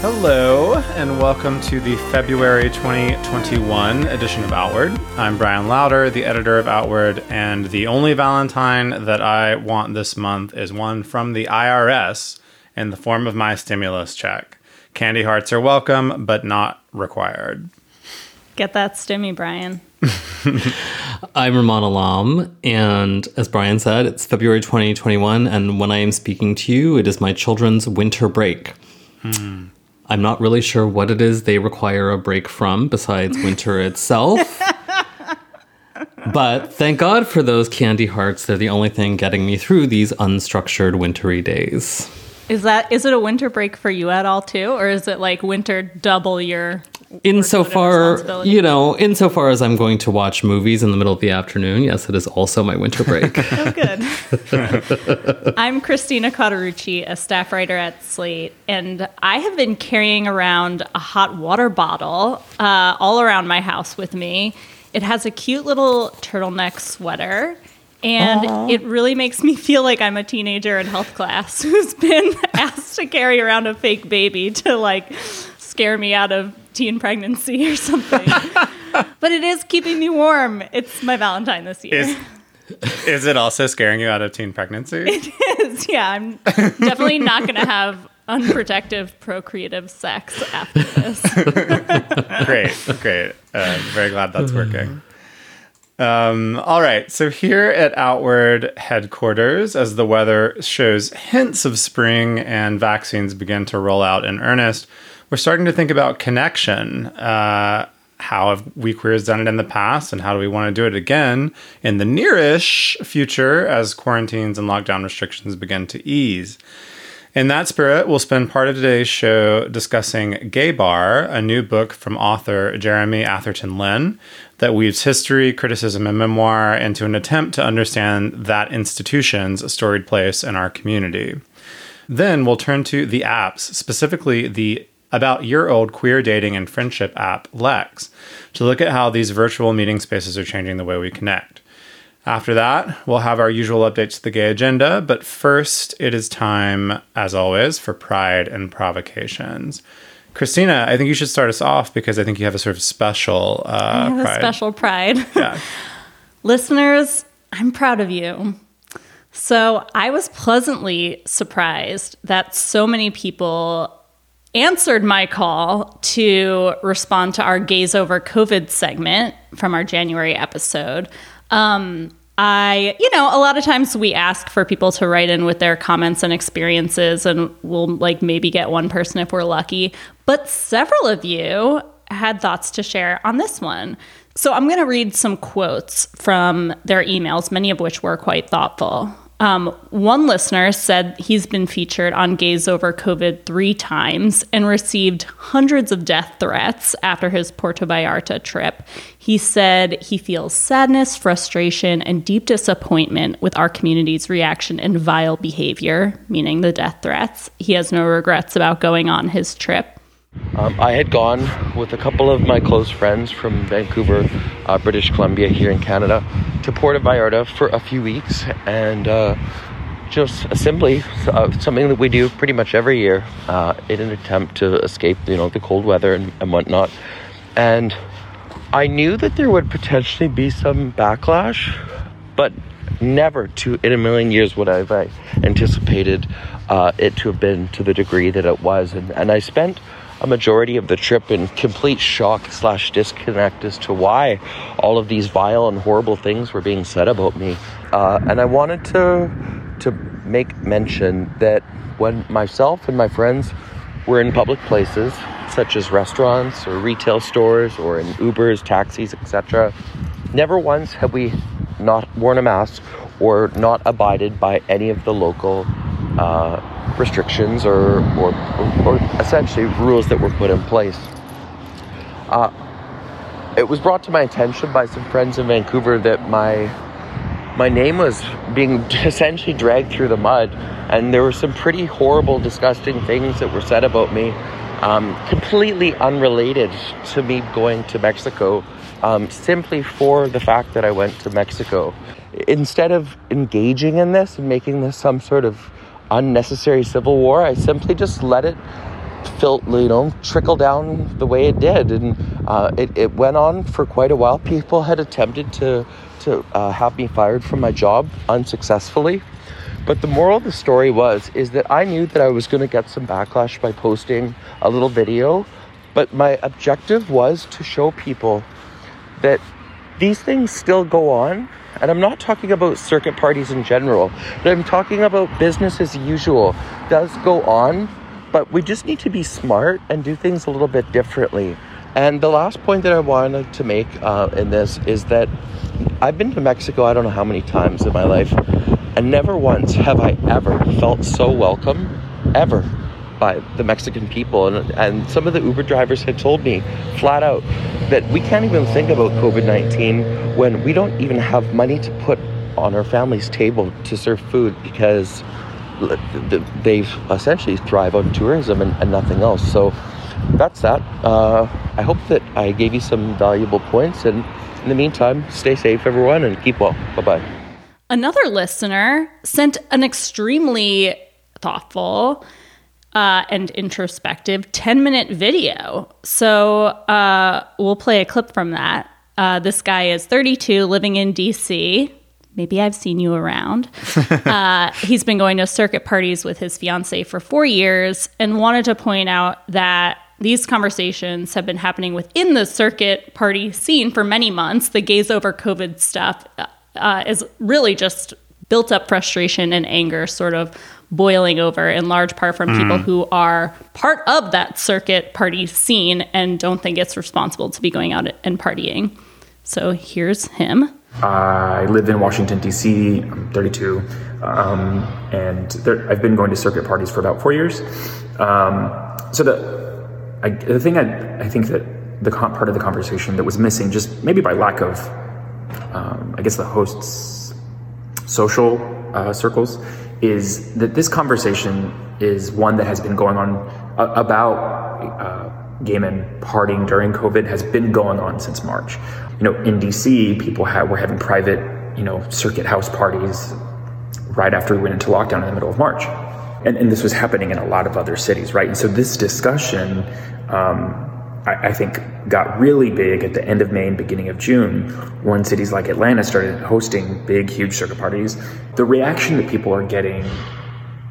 Hello, and welcome to the February 2021 edition of Outward. I'm Brian Lowder, the editor of Outward, and the only Valentine that I want this month is one from the IRS in the form of my stimulus check. Candy hearts are welcome, but not required. Get that stimmy, Brian. I'm Rumaan Alam, and as Brian said, it's February 2021, and when I am speaking to you, it is my children's winter break. Hmm. I'm not really sure what it is they require a break from besides winter itself. but thank God for those candy hearts. They're the only thing getting me through these unstructured wintry days. Is that is it a winter break for you at all too, or is it like winter double your? Insofar, you know, insofar as I'm going to watch movies in the middle of the afternoon, yes, it is also my winter break. Oh, good. I'm Christina Cauterucci, a staff writer at Slate, and I have been carrying around a hot water bottle uh, all around my house with me. It has a cute little turtleneck sweater. And it really makes me feel like I'm a teenager in health class who's been asked to carry around a fake baby to like scare me out of teen pregnancy or something. but it is keeping me warm. It's my Valentine this year. Is, is it also scaring you out of teen pregnancy? is. Yeah, I'm definitely not going to have unprotective procreative sex after this. great, great. Uh, very glad that's working. Um, all right, so here at Outward headquarters, as the weather shows hints of spring and vaccines begin to roll out in earnest, we're starting to think about connection. Uh, how have we queers done it in the past, and how do we want to do it again in the nearish future as quarantines and lockdown restrictions begin to ease? In that spirit, we'll spend part of today's show discussing Gay Bar, a new book from author Jeremy Atherton Lin that weaves history, criticism, and memoir into an attempt to understand that institution's storied place in our community. Then we'll turn to the apps, specifically the about year old queer dating and friendship app Lex, to look at how these virtual meeting spaces are changing the way we connect. After that, we'll have our usual updates to the gay agenda, but first, it is time, as always, for pride and provocations. Christina, I think you should start us off because I think you have a sort of special uh, I have pride. a special pride. Yeah. Listeners, I'm proud of you. So I was pleasantly surprised that so many people answered my call to respond to our Gays Over COVID segment from our January episode. Um, I, you know, a lot of times we ask for people to write in with their comments and experiences, and we'll like maybe get one person if we're lucky. But several of you had thoughts to share on this one. So I'm going to read some quotes from their emails, many of which were quite thoughtful. Um, one listener said he's been featured on Gays Over COVID three times and received hundreds of death threats after his Puerto Vallarta trip. He said he feels sadness, frustration, and deep disappointment with our community's reaction and vile behavior, meaning the death threats. He has no regrets about going on his trip. Um, I had gone with a couple of my close friends from Vancouver, uh, British Columbia, here in Canada, to Puerto Vallarta for a few weeks, and uh, just simply uh, something that we do pretty much every year uh, in an attempt to escape, you know, the cold weather and, and whatnot. And I knew that there would potentially be some backlash, but never to in a million years would I've uh, anticipated uh, it to have been to the degree that it was. And, and I spent a majority of the trip in complete shock slash disconnect as to why all of these vile and horrible things were being said about me. Uh, and I wanted to to make mention that when myself and my friends were in public places, such as restaurants or retail stores or in Ubers, taxis, etc. Never once have we not worn a mask or not abided by any of the local uh, restrictions or, or, or, essentially rules that were put in place. Uh, it was brought to my attention by some friends in Vancouver that my my name was being essentially dragged through the mud, and there were some pretty horrible, disgusting things that were said about me, um, completely unrelated to me going to Mexico, um, simply for the fact that I went to Mexico. Instead of engaging in this and making this some sort of unnecessary civil war, I simply just let it fil- you know, trickle down the way it did. And uh, it, it went on for quite a while. People had attempted to, to uh, have me fired from my job unsuccessfully. But the moral of the story was is that I knew that I was going to get some backlash by posting a little video, but my objective was to show people that these things still go on. And I'm not talking about circuit parties in general, but I'm talking about business as usual does go on but we just need to be smart and do things a little bit differently. And the last point that I wanted to make uh, in this is that I've been to Mexico, I don't know how many times in my life, and never once have I ever felt so welcome, ever, by the Mexican people. And, and some of the Uber drivers had told me flat out that we can't even think about COVID 19 when we don't even have money to put on our family's table to serve food because they essentially thrive on tourism and, and nothing else. So that's that. Uh, I hope that I gave you some valuable points. And in the meantime, stay safe, everyone, and keep well. Bye bye. Another listener sent an extremely thoughtful uh, and introspective 10 minute video. So uh, we'll play a clip from that. Uh, this guy is 32, living in DC maybe I've seen you around. uh, he's been going to circuit parties with his fiance for four years and wanted to point out that these conversations have been happening within the circuit party scene for many months. The gays over COVID stuff uh, is really just built up frustration and anger, sort of boiling over in large part from mm. people who are part of that circuit party scene and don't think it's responsible to be going out and partying. So here's him. I live in Washington, D.C. I'm 32, um, and there, I've been going to circuit parties for about four years. Um, so the, I, the thing I, I think that the part of the conversation that was missing, just maybe by lack of, um, I guess, the host's social uh, circles, is that this conversation is one that has been going on uh, about uh, gay men partying during COVID has been going on since March you know, in DC, people have, were having private, you know, circuit house parties right after we went into lockdown in the middle of March. And, and this was happening in a lot of other cities, right? And so this discussion, um, I, I, think, got really big at the end of May and beginning of June when cities like Atlanta started hosting big, huge circuit parties. The reaction that people are getting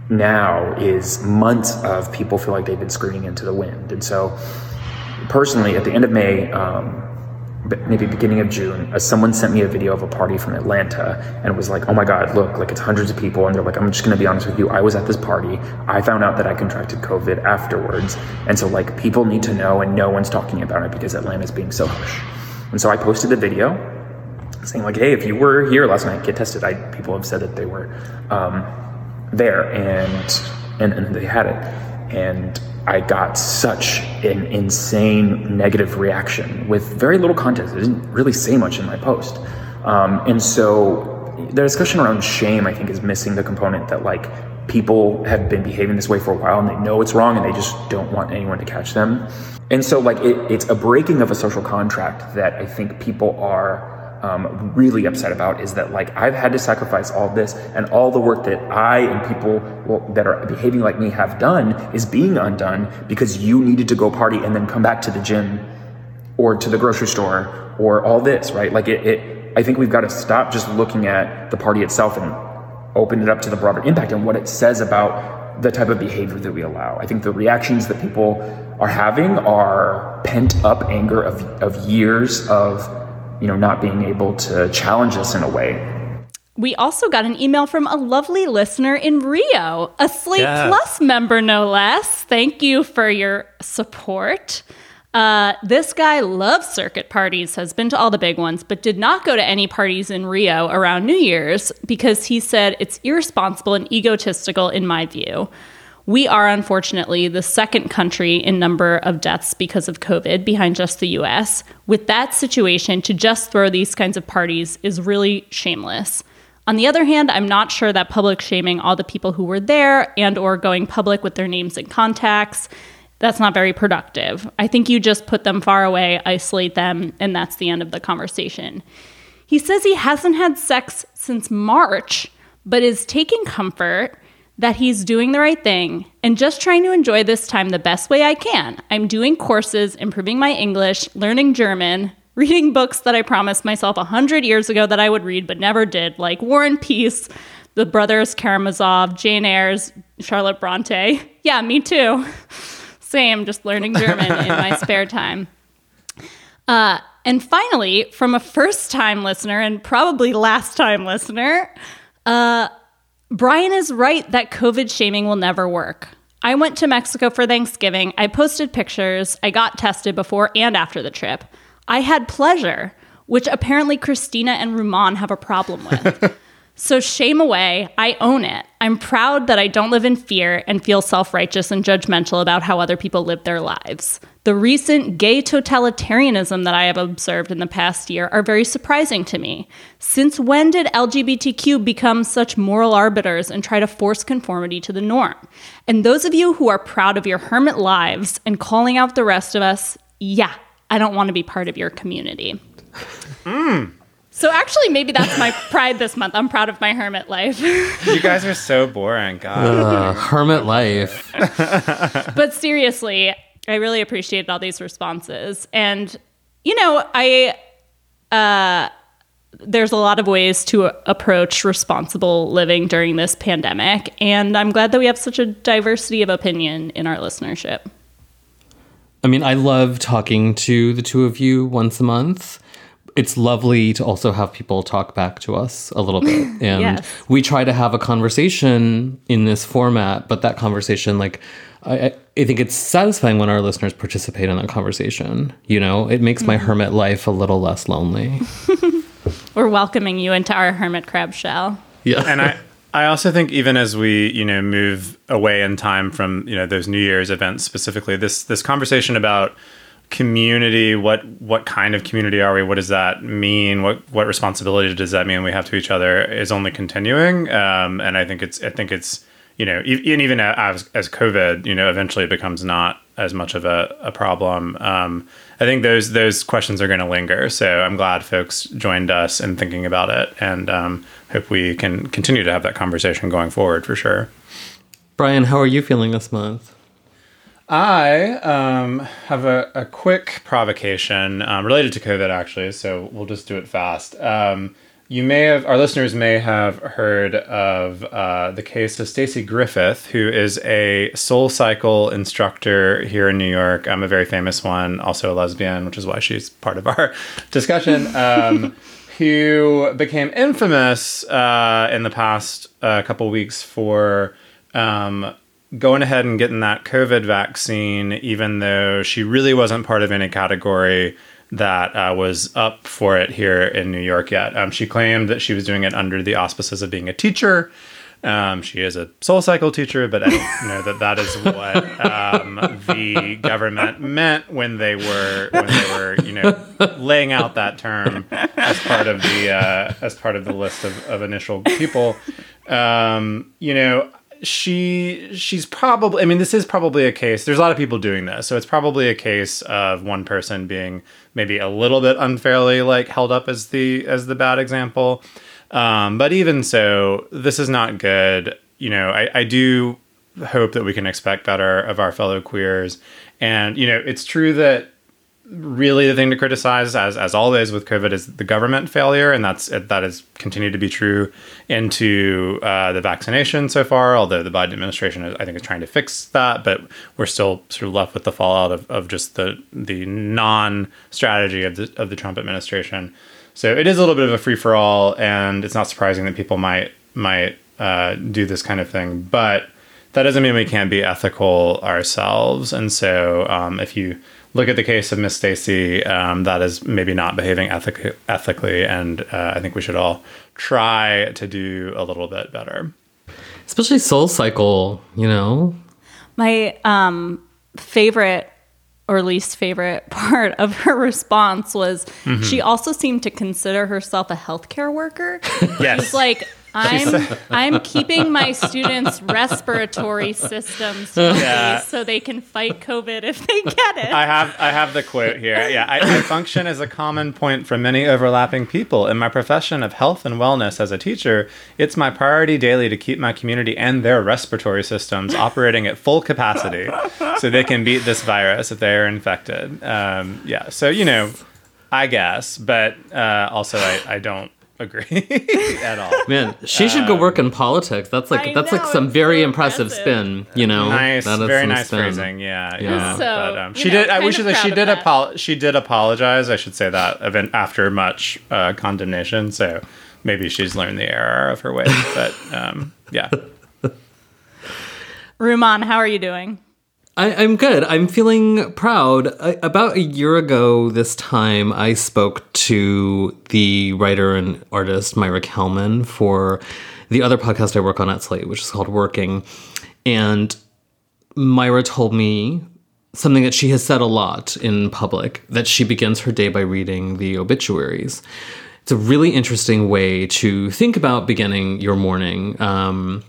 now is months of people feel like they've been screaming into the wind. And so, personally, at the end of May, um, maybe beginning of June, uh, someone sent me a video of a party from Atlanta and was like, oh my God, look, like it's hundreds of people. And they're like, I'm just to be honest with you. I was at this party. I found out that I contracted COVID afterwards. And so, like, people need to know, and no one's talking about it because Atlanta's being so hush. And so I posted the video saying, like, hey, if you were here last night, get tested. I, people have said that they were um, there and, and, and they had it. And I got such an insane negative reaction with very little context. I didn't really say much in my post. Um, and so the discussion around shame, I think, is missing the component that like people have been behaving this way for a while and they know it's wrong and they just don't want anyone to catch them. And so like it, it's a breaking of a social contract that I think people are um, really upset about is that like I've had to sacrifice all this and all the work that I and people that are behaving like me have done is being undone because you needed to go party and then come back to the gym or to the grocery store or all this, right? Like it, it I think we've got to stop just looking at the party itself and open it up to the broader impact and what it says about the type of behavior that we allow. I think the reactions that people are having are pent up anger of, of years of you know, not being able to challenge us in a way. we also got an email from a lovely listener in Rio, a Slate Yes. Plus member, no less. Thank you for your support. Uh, this guy loves circuit parties, has been to all the big ones, but did not go to any parties in Rio around New Year's because he said it's irresponsible and egotistical, in my view. We are unfortunately the second country in number of deaths because of COVID behind just the US. With that situation, to just throw these kinds of parties is really shameless. On the other hand, I'm not sure that public shaming all the people who were there and or going public with their names and contacts, that's not very productive. I think you just put them far away, isolate them, and that's the end of the conversation. He says he hasn't had sex since March, but is taking comfort that he's doing the right thing and just trying to enjoy this time the best way I can. I'm doing courses, improving my English, learning German, reading books that I promised myself a hundred years ago that I would read but never did, like War and Peace, The Brothers Karamazov, Jane Eyre's, Charlotte Bronte. Yeah, me too. Same, just learning German in my spare time. Uh, and finally, from a first time listener and probably last time listener, uh, Brian is right that COVID shaming will never work. I went to Mexico for Thanksgiving. I posted pictures. I got tested before and after the trip. I had pleasure, which apparently Christina and Rumaan have a problem with. so shame away. I own it. I'm proud that I don't live in fear and feel self righteous and judgmental about how other people live their lives. The recent gay totalitarianism that I have observed in the past year are very surprising to me. Since when did LGBTQ become such moral arbiters and try to force conformity to the norm? And those of you who are proud of your hermit lives and calling out the rest of us, yeah, I don't want to be part of your community. Hmm. So actually, maybe that's my pride this month. I'm proud of my hermit life. You guys are so boring. God. Uh, hermit life. but seriously, I really appreciated all these responses. And, you know, I, uh, there's a lot of ways to approach responsible living during this pandemic. And I'm glad that we have such a diversity of opinion in our listenership. I mean, I love talking to the two of you once a month. It's lovely to also have people talk back to us a little bit. And Yes. we try to have a conversation in this format, but that conversation, like, I, I- I think it's satisfying when our listeners participate in that conversation. You know, it makes my mm-hmm. hermit life a little less lonely. We're welcoming you into our hermit crab shell. Yeah. and I, I also think even as we, you know, move away in time from, you know, those New Year's events specifically, this this conversation about community, what what kind of community are we? What does that mean? What what responsibility does that mean we have to each other? Is only continuing, um, and I think it's I think it's you know, e- and even as as COVID, you know, eventually it becomes not as much of a, a problem. Um, I think those those questions are going to linger. So I'm glad folks joined us in thinking about it, and um, hope we can continue to have that conversation going forward for sure. Brian, how are you feeling this month? I um, have a, a quick provocation um, related to COVID, actually, so we'll just do it fast. Um, you may have, our listeners may have heard of uh, the case of Stacey Griffith, who is a SoulCycle instructor here in New York. I'm a very famous one, also a lesbian, which is why she's part of our discussion. Um, who became infamous uh, in the past uh, couple weeks for um, going ahead and getting that COVID vaccine, even though she really wasn't part of any category that uh, was up for it here in New York yet. Um, she claimed that she was doing it under the auspices of being a teacher. Um, she is a SoulCycle teacher, but I don't know that that is what um, the government meant when they were when they were you know laying out that term as part of the uh, as part of the list of, of initial people. Um, you know, she she's probably i mean this is probably a case there's a lot of people doing this so it's probably a case of one person being maybe a little bit unfairly like held up as the as the bad example. Um, but even so this is not good. You know I, I do hope that we can expect better of our fellow queers. And you know it's true that really the thing to criticize, as as always with COVID, is the government failure, and that's that has continued to be true into uh, the vaccination so far. Although the Biden administration, I think, is trying to fix that, but we're still sort of left with the fallout of, of just the the non strategy of the of the Trump administration. So it is a little bit of a free for all, and it's not surprising that people might might uh, do this kind of thing, but that doesn't mean we can't be ethical ourselves. And so, um, if you look at the case of Miss Stacey, um, that is maybe not behaving ethic- ethically, and uh, I think we should all try to do a little bit better. Especially SoulCycle, you know. My um, favorite or least favorite part of her response was Mm-hmm. she also seemed to consider herself a healthcare worker. Yes. She's like, I'm I'm keeping my students' respiratory systems Yeah. so they can fight COVID if they get it. I have I have the quote here. Yeah, I, I function as a common point for many overlapping people in my profession of health and wellness as a teacher. It's my priority daily to keep my community and their respiratory systems operating at full capacity, so they can beat this virus if they are infected. Um, yeah, so you know, I guess, but uh, also I, I don't agree at all. Man, she should go work in politics. That's like I that's like some very so impressive, impressive. spin, you know. nice, That is very some nice spin. phrasing. Yeah, yeah. Yeah. So, but um, she know, did. I kind wish that she did of apol- She did apologize. I should say that event after much uh, condemnation. So maybe she's learned the error of her ways. But um, yeah, Rumaan, how are you doing? I, I'm good. I'm feeling proud. I, about a year ago, this time, I spoke to the writer and artist Maira Kalman for the other podcast I work on at Slate, which is called Working. And Myra told me something that she has said a lot in public that she begins her day by reading the obituaries. It's a really interesting way to think about beginning your morning. Um,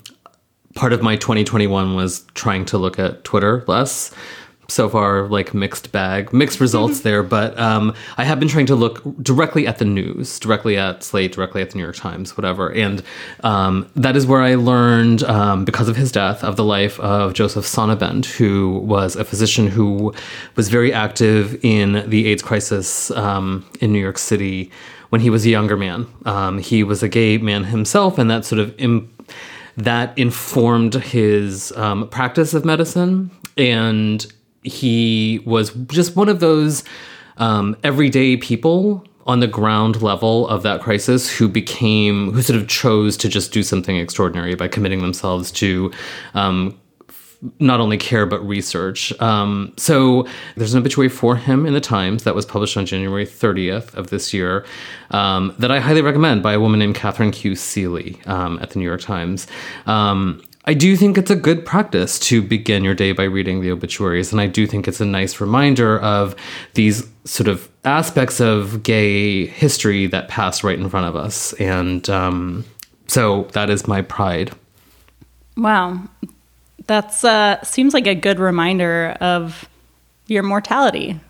part of my 2021 was trying to look at Twitter less. So far, like mixed bag, mixed results there. But um, I have been trying to look directly at the news, directly at Slate, directly at the New York Times, whatever. And um, that is where I learned, um, because of his death, of the life of Joseph Sonnabend, who was a physician who was very active in the AIDS crisis um, in New York City when he was a younger man. Um, he was a gay man himself, and that sort of. Im- that informed his um, practice of medicine. And he was just one of those um, everyday people on the ground level of that crisis who became, who sort of chose to just do something extraordinary by committing themselves to um, not only care but research. Um, so there's an obituary for him in the Times that was published on January 30th of this year um, that I highly recommend by a woman named Katharine Q. Seelye um, at the New York Times. Um, I do think it's a good practice to begin your day by reading the obituaries, and I do think it's a nice reminder of these sort of aspects of gay history that passed right in front of us. And um, so that is my pride. Wow. That's uh seems like a good reminder of your mortality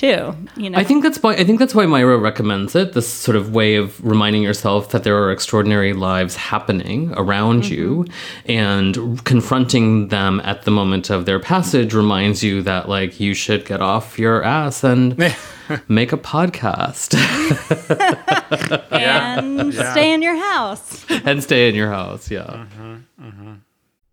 too, you know. I think that's why I think that's why Maira recommends it. This sort of way of reminding yourself that there are extraordinary lives happening around you, mm-hmm. and confronting them at the moment of their passage reminds you that like you should get off your ass and make a podcast and stay in your house. and stay in your house. Yeah. Mm-hmm, mm-hmm.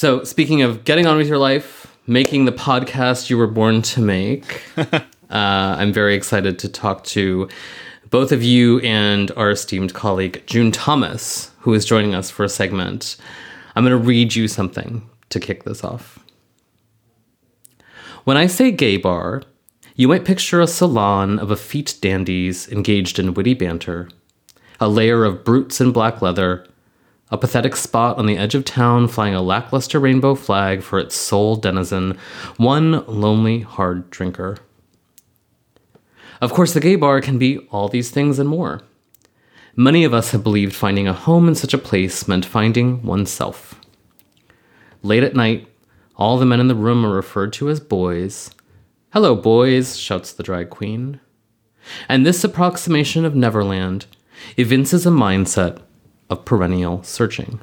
So speaking of getting on with your life, making the podcast you were born to make, Uh, I'm very excited to talk to both of you and our esteemed colleague, June Thomas, who is joining us for a segment. I'm going to read you something to kick this off. When I say gay bar, you might picture a salon of effete dandies engaged in witty banter, a layer of brutes in black leather, a pathetic spot on the edge of town flying a lackluster rainbow flag for its sole denizen, one lonely hard drinker. Of course, the gay bar can be all these things and more. Many of us have believed finding a home in such a place meant finding oneself. Late at night, all the men in the room are referred to as boys. Hello, boys, shouts the drag queen. And this approximation of Neverland evinces a mindset of perennial searching.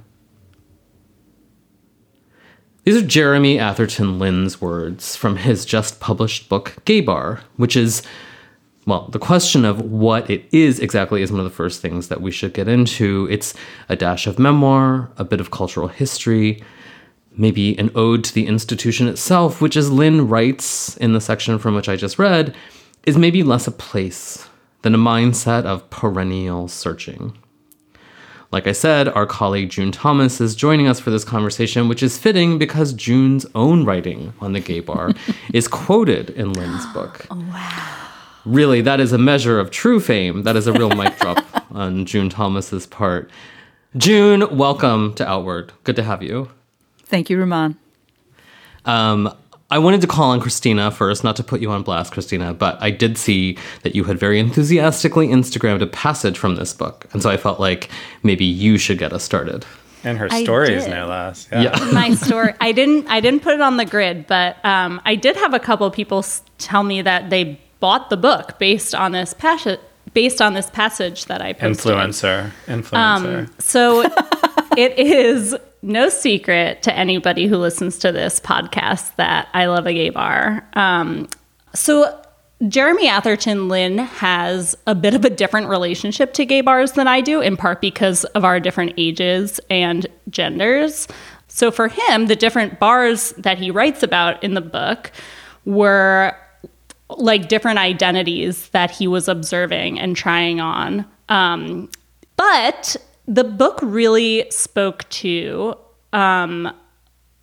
These are Jeremy Atherton Lin's words from his just published book, Gay Bar, which is well, the question of what it is exactly is one of the first things that we should get into. It's a dash of memoir, a bit of cultural history, maybe an ode to the institution itself, which, as Lin writes in the section from which I just read, is maybe less a place than a mindset of perennial searching. Like I said, our colleague June Thomas is joining us for this conversation, which is fitting because June's own writing on the gay bar is quoted in Lin's book. Oh, wow really, that is a measure of true fame. That is a real mic drop on June Thomas's part. June, welcome to Outward. Good to have you. Thank you, Rumaan. Um, I wanted to call on Christina first, not to put you on blast, Christina, but I did see that you had very enthusiastically Instagrammed a passage from this book. And so I felt like maybe you should get us started. And her stories, no less. Yeah. yeah. My story. I didn't. I didn't put it on the grid, but um, I did have a couple people tell me that they bought the book based on this passage based on this passage that I posted. Influencer. Influencer. Um, so it is no secret to anybody who listens to this podcast that I love a gay bar. Um, so Jeremy Atherton Lin has a bit of a different relationship to gay bars than I do, in part because of our different ages and genders. So for him, the different bars that he writes about in the book were like different identities that he was observing and trying on. Um, but the book really spoke to um,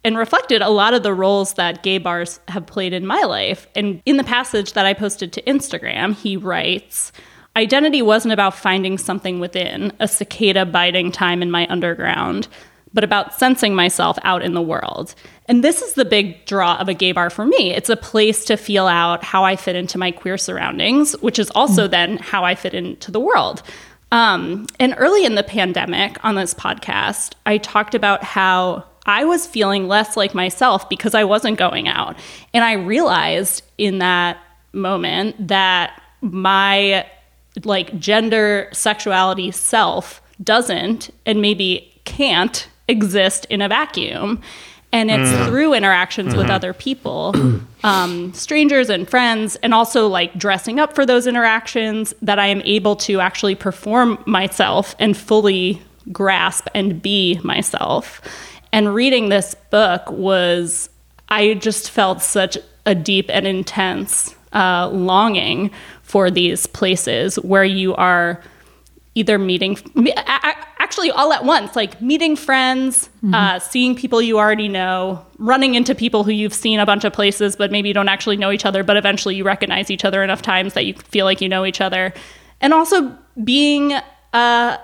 and reflected a lot of the roles that gay bars have played in my life. And in the passage that I posted to Instagram, he writes, Identity wasn't about finding something within, a cicada biding time in my underground but about sensing myself out in the world. And this is the big draw of a gay bar for me. It's a place to feel out how I fit into my queer surroundings, which is also mm. then how I fit into the world. Um, and early in the pandemic on this podcast, I talked about how I was feeling less like myself because I wasn't going out. And I realized in that moment that my like gender sexuality self doesn't and maybe can't exist in a vacuum. And it's mm. through interactions mm-hmm. with other people, um, strangers and friends, and also like dressing up for those interactions that I am able to actually perform myself and fully grasp and be myself. And reading this book was, I just felt such a deep and intense uh, longing for these places where you are either meeting actually all at once like meeting friends mm-hmm. uh, seeing people you already know running into people who you've seen a bunch of places but maybe you don't actually know each other but eventually you recognize each other enough times that you feel like you know each other. And also being uh,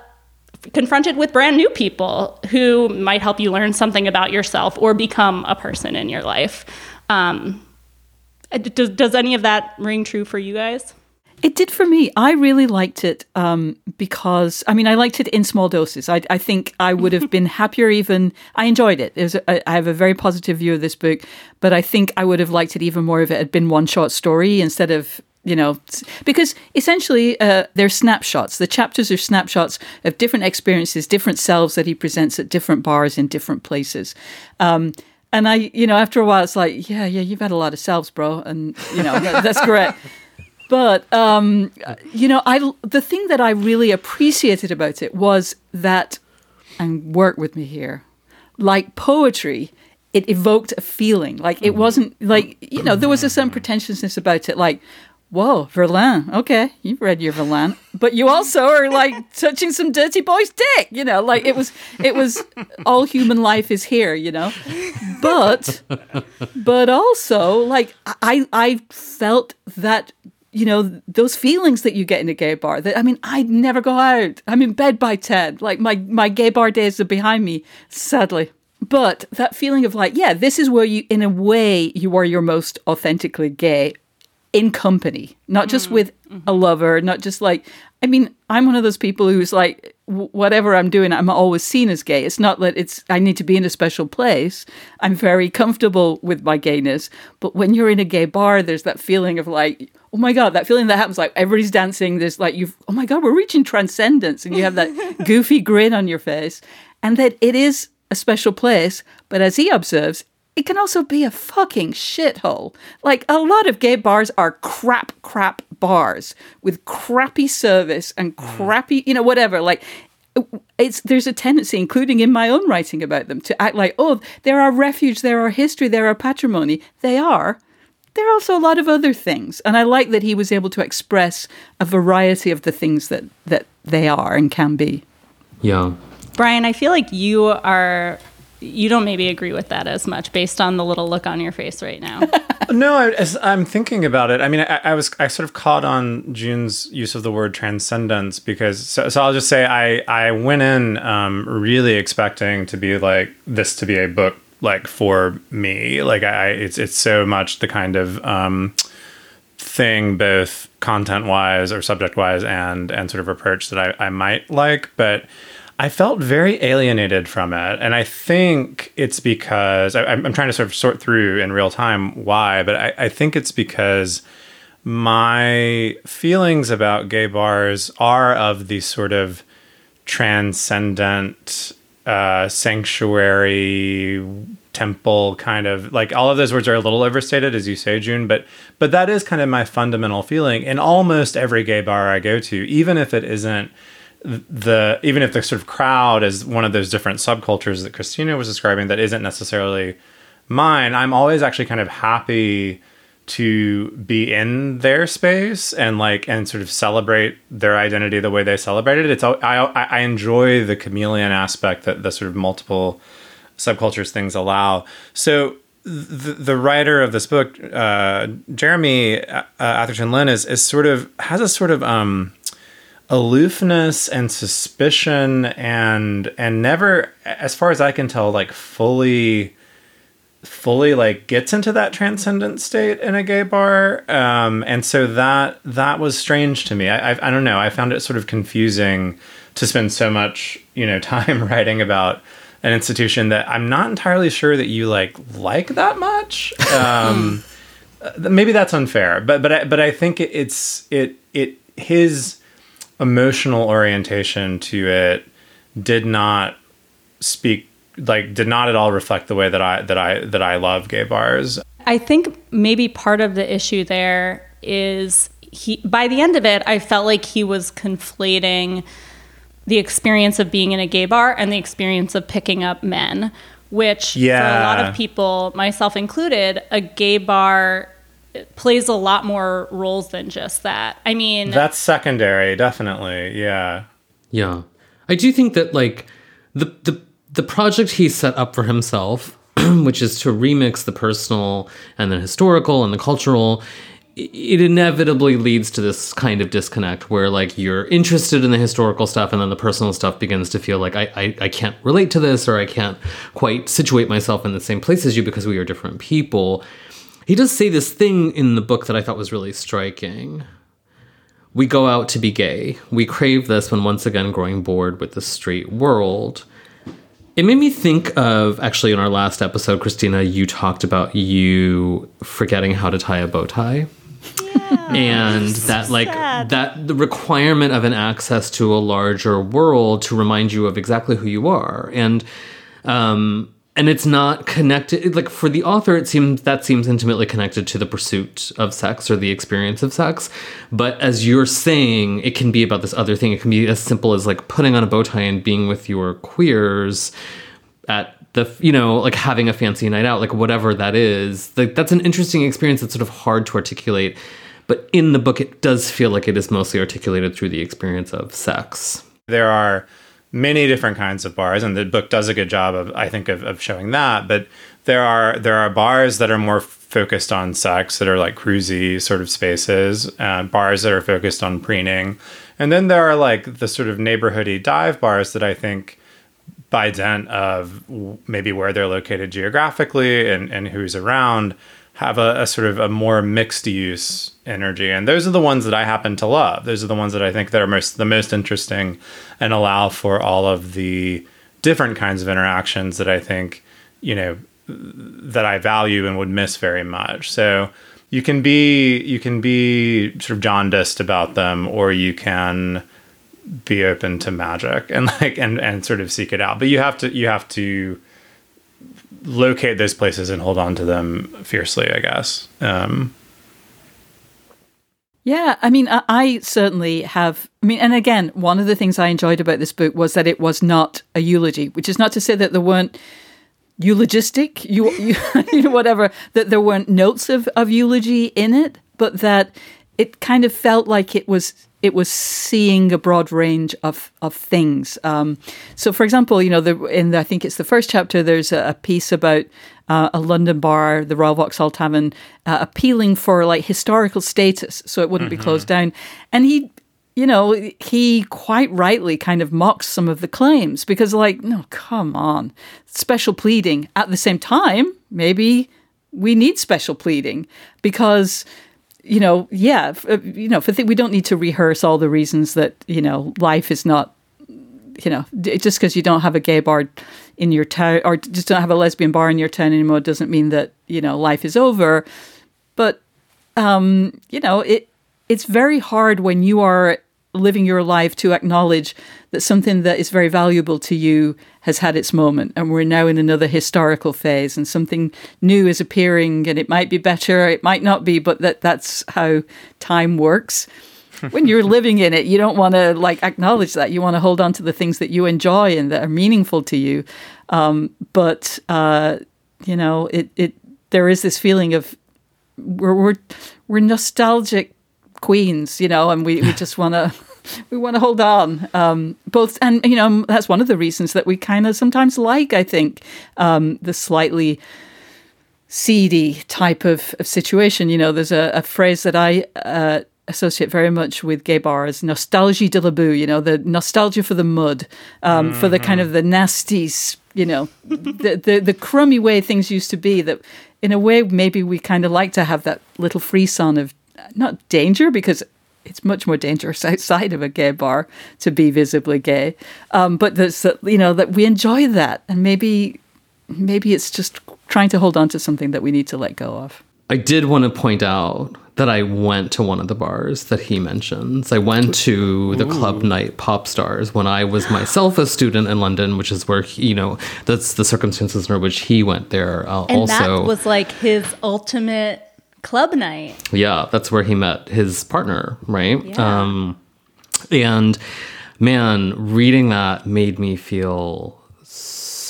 confronted with brand new people who might help you learn something about yourself or become a person in your life. Um, does, does any of that ring true for you guys it did for me. I really liked it um, because, I mean, I liked it in small doses. I, I think I would have been happier even. I enjoyed it. it a, I have a very positive view of this book, but I think I would have liked it even more if it had been one short story instead of you know, because essentially uh, they're snapshots. The chapters are snapshots of different experiences, different selves that he presents at different bars in different places. Um, and I, you know, after a while, it's like, yeah, yeah, you've had a lot of selves, bro, and you know, that's correct. But um, you know, I the thing that I really appreciated about it was that, and work with me here, like poetry, it evoked a feeling. Like it wasn't like you know there was a certain pretentiousness about it. Like whoa, Verlaine. Okay, you've read your Verlaine, but you also are like touching some dirty boy's dick. You know, like it was, it was all human life is here. You know, but, but also like I, I felt that you know those feelings that you get in a gay bar that i mean i'd never go out. I'm in bed by 10 like my my gay bar days are behind me sadly. But that feeling of like yeah this is where you in a way you are your most authentically gay in company. Not just mm. with a mm-hmm. lover not just like i mean i'm one of those people who's like whatever i'm doing i'm always seen as gay. It's not that it's i need to be in a special place. I'm very comfortable with my gayness. But when you're in a gay bar there's that feeling of like oh my god that feeling that happens like everybody's dancing there's like you've oh my god we're reaching transcendence and you have that goofy grin on your face and that it is a special place but as he observes it can also be a fucking shithole. Like a lot of gay bars are crap, crap bars with crappy service and mm. crappy, you know, whatever. Like it's there's a tendency, including in my own writing about them, to act like, oh, they're our refuge, they're our history, they're our patrimony. They are. There are also a lot of other things, and I like that he was able to express a variety of the things that that they are and can be. Yeah. Brian, I feel like you are you don't maybe agree with that as much based on the little look on your face right now. no, I, as I'm thinking about it, I mean, I, I, was I sort of caught on June's use of the word transcendence because so, so I'll just say I I went in um, really expecting to be like this to be a book like for me, like I it's it's so much the kind of um, thing both content wise or subject wise and and sort of approach that I, I might like, but I felt very alienated from it. And I think it's because I, am trying to sort of sort through in real time why, but I, I, think it's because my feelings about gay bars are of the sort of transcendent, uh, sanctuary, temple kind of like all of those words are a little overstated as you say june but but that is kind of my fundamental feeling in almost every gay bar i go to even if it isn't the even if the sort of crowd is one of those different subcultures that Christina was describing that isn't necessarily mine, I'm always actually kind of happy to be in their space and like and sort of celebrate their identity the way they celebrate it. It's I I enjoy the chameleon aspect that the sort of multiple subcultures things allow. So the, the writer of this book, uh, Jeremy uh, Atherton Lin, is is sort of has a sort of um, aloofness and suspicion and and never as far as i can tell like fully fully like gets into that transcendent state in a gay bar um and so that that was strange to me. I, I i don't know. I found it sort of confusing to spend so much you know time writing about an institution that i'm not entirely sure that you like like that much. Um maybe that's unfair but but I, but i think it, it's it it his emotional orientation to it did not speak like did not at all reflect the way that I that I that I love gay bars. I think maybe part of the issue there is he by the end of it I felt like he was conflating the experience of being in a gay bar and the experience of picking up men, which yeah. for a lot of people, myself included, a gay bar plays a lot more roles than just that. I mean, that's secondary, definitely. Yeah. Yeah. I do think that like the the the project he set up for himself, which is to remix the personal and the historical and the cultural, it inevitably leads to this kind of disconnect where like you're interested in the historical stuff and then the personal stuff begins to feel like I, I, I can't relate to this or I can't quite situate myself in the same place as you because we are different people. He does say this thing in the book that I thought was really striking. We go out to be gay. We crave this when once again growing bored with the straight world. It made me think of actually in our last episode, Christina, you talked about you forgetting how to tie a bow tie. Yeah, and that like sad. that the requirement of an access to a larger world to remind you of exactly who you are and um and it's not connected like for the author it seems that seems intimately connected to the pursuit of sex or the experience of sex. But as you're saying it can be about this other thing. It can be as simple as like putting on a bow tie and being with your queers at the you know like having a fancy night out like whatever that is. Like that's an interesting experience that's sort of hard to articulate. But in the book it does feel like it is mostly articulated through the experience of sex. There are many different kinds of bars, and the book does a good job of, I think, of, of showing that. But there are there are bars that are more focused on sex, that are like cruisy sort of spaces, uh, bars that are focused on preening, and then there are like the sort of neighborhoody dive bars that I think, by dint of maybe where they're located geographically and and who's around, have a, a, sort of a more mixed use energy. And those are the ones that i happen to love. Those are the ones that i think that are most the most interesting and allow for all of the different kinds of interactions that i think you know that i value and would miss very much. So you can be you can be sort of jaundiced about them or you can be open to magic and like and and sort of seek it out. But you have to you have to locate those places and hold on to them fiercely, I guess. Um, yeah, I mean, I, I, certainly have. I mean, and again, one of the things I enjoyed about this book was that it was not a eulogy, which is not to say that there weren't eulogistic, you, you, you know, whatever, that there weren't notes of, of eulogy in it, but that it kind of felt like it was it was seeing a broad range of of things. Um, so, for example, you know, the, in the, I think it's the first chapter. There's a, a piece about uh, a London bar, the Royal Vauxhall Tavern, uh, appealing for like historical status, so it wouldn't mm-hmm. be closed down. And he, you know, he quite rightly kind of mocks some of the claims because, like, no, come on, special pleading. At the same time, maybe we need special pleading because you know, yeah, uh, you know, for th- we don't need to rehearse all the reasons that you know life is not, you know, just because you don't have a gay bar in your town or just don't have a lesbian bar in your town anymore doesn't mean that you know life is over. But um, you know, it it's very hard when you are living your life to acknowledge that something that is very valuable to you has had its moment and we're now in another historical phase and something new is appearing and it might be better it might not be but that that's how time works. When you're living in it you don't want to like acknowledge that. You want to hold on to the things that you enjoy and that are meaningful to you. Um, but uh, you know it it there is this feeling of we're we're, we're nostalgic queens, you know, and we, we just want to we want to hold on. Um, both, and you know, that's one of the reasons that we kind of sometimes like. I think um, the slightly seedy type of, of situation. You know, there's a, a phrase that I uh, associate very much with gay bars: nostalgie de la boue. You know, the nostalgia for the mud, um, mm-hmm. for the kind of the nasty, you know, the, the the crummy way things used to be. That, in a way, maybe we kind of like to have that little frisson of not danger because it's much more dangerous outside of a gay bar to be visibly gay. Um, but there's you know that we enjoy that, and maybe maybe it's just trying to hold on to something that we need to let go of. I did want to point out that I went to one of the bars that he mentions. I went to the Ooh. club night Popstarz when I was myself a student in London, which is where he, you know that's the circumstances under which he went there. Uh, and also, that was like his ultimate club night. Yeah, that's where he met his partner, right? Yeah. Um, and man, reading that made me feel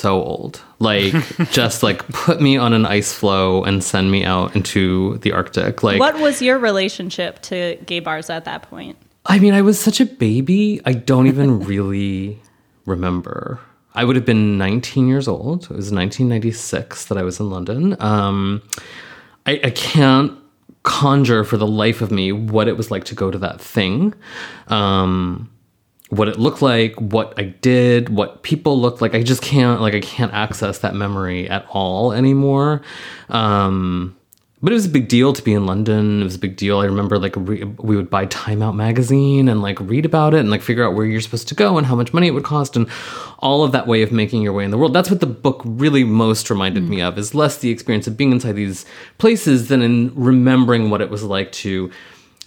so old. Like just like put me on an ice floe and send me out into the Arctic. Like What was your relationship to gay bars at that point? I mean, I was such a baby. I don't even really remember. I would have been 19 years old. It was 1996 that I was in London. Um, I, I can't conjure for the life of me what it was like to go to that thing. Um, what it looked like, what I did, what people looked like. I just can't like I can't access that memory at all anymore. Um, but it was a big deal to be in London. It was a big deal. I remember like re- we would buy Time Out magazine and like read about it and like figure out where you're supposed to go and how much money it would cost and all of that way of making your way in the world. That's what the book really most reminded mm. me of is less the experience of being inside these places than in remembering what it was like to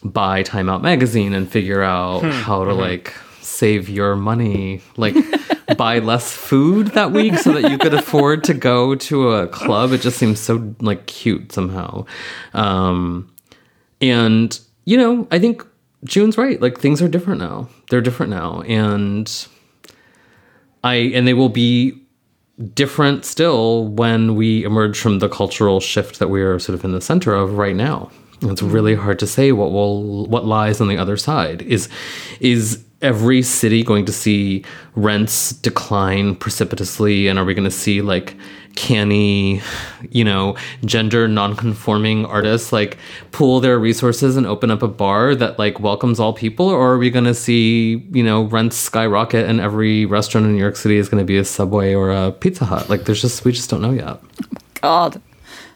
buy Time Out magazine and figure out hmm. how to mm-hmm. like save your money, like buy less food that week so that you could afford to go to a club. It just seems so like cute somehow. Um, and you know, I think June's right. Like things are different now. They're different now, and I and they will be different still when we emerge from the cultural shift that we are sort of in the center of right now. It's really hard to say what will what lies on the other side. Is is every city going to see rents decline precipitously and are we going to see like canny, you know, gender non-conforming artists like pool their resources and open up a bar that like welcomes all people or are we going to see, you know, rents skyrocket and every restaurant in New York City is going to be a Subway or a Pizza Hut? Like there's just we just don't know yet. God.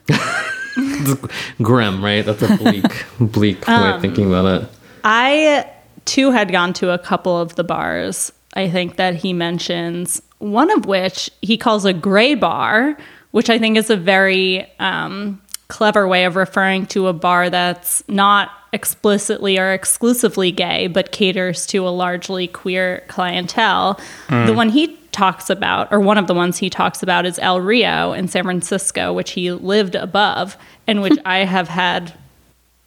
Grim, right? That's a bleak bleak way of um, thinking about it. I too had gone to a couple of the bars. I think that he mentions one of which he calls a gray bar, which I think is a very um, clever way of referring to a bar that's not explicitly or exclusively gay, but caters to a largely queer clientele. The one he talks about, or one of the ones he talks about, is El Rio in San Francisco, which he lived above and which I have had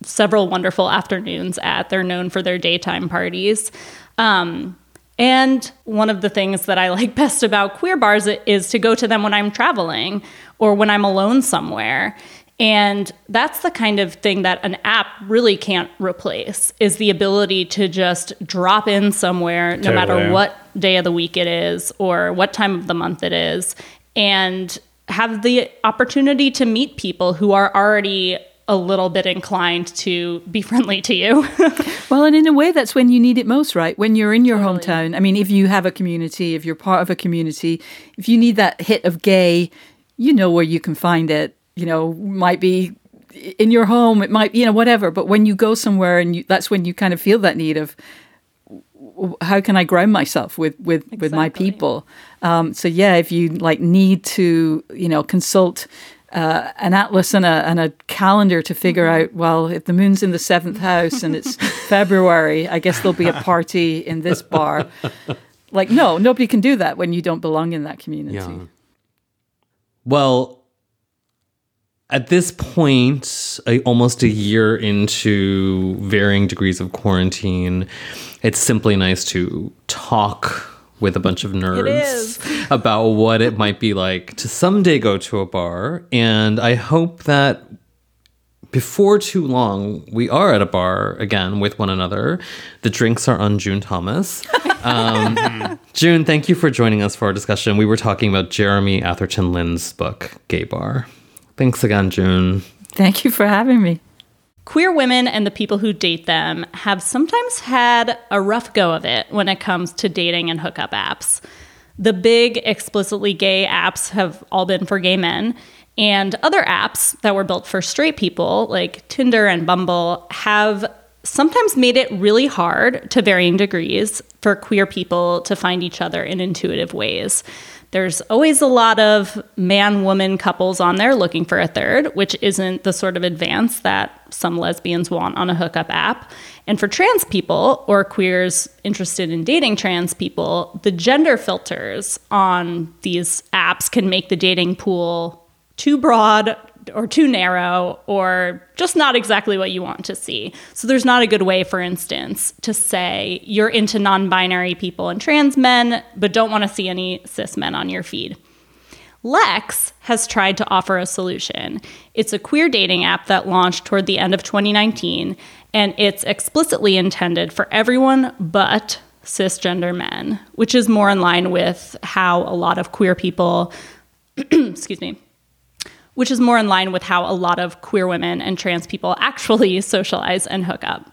several wonderful afternoons at. They're known for their daytime parties. Um, and one of the things that I like best about queer bars is to go to them when I'm traveling or when I'm alone somewhere. And that's the kind of thing that an app really can't replace is the ability to just drop in somewhere no Totally. matter what day of the week it is or what time of the month it is and have the opportunity to meet people who are already a little bit inclined to be friendly to you. Well, and in a way, that's when you need it most, right? When you're in your hometown. I mean, if you have a community, if you're part of a community, if you need that hit of gay, you know where you can find it. You know, might be in your home, it might, you know, whatever. But when you go somewhere, and you, that's when you kind of feel that need of how can I ground myself with with with my people. Um, so yeah, if you like need to, you know, consult uh, an atlas and a and a calendar to figure out. Well, if the moon's in the seventh house and it's February, I guess there'll be a party in this bar. Like, no, nobody can do that when you don't belong in that community. Yeah. Well, at this point, almost a year into varying degrees of quarantine, it's simply nice to talk with a bunch of nerds about what it might be like to someday go to a bar. And I hope that before too long, we are at a bar again with one another. The drinks are on June Thomas. Um, June, thank you for joining us for our discussion. We were talking about Jeremy Atherton Lin's book, Gay Bar. Thanks again, June. Thank you for having me. Queer women and the people who date them have sometimes had a rough go of it when it comes to dating and hookup apps. The big, explicitly gay apps have all been for gay men, and other apps that were built for straight people, like Tinder and Bumble, have sometimes made it really hard to varying degrees for queer people to find each other in intuitive ways. There's always a lot of man woman couples on there looking for a third, which isn't the sort of advance that some lesbians want on a hookup app. And for trans people or queers interested in dating trans people, the gender filters on these apps can make the dating pool too broad or too narrow or just not exactly what you want to see. So there's not a good way, for instance, to say you're into non binary people and trans men, but don't want to see any cis men on your feed. Lex has tried to offer a solution. It's a queer dating app that launched toward the end of 2019, and it's explicitly intended for everyone but cisgender men, which is more in line with how a lot of queer people, excuse me, which is more in line with how a lot of queer women and trans people actually socialize and hook up.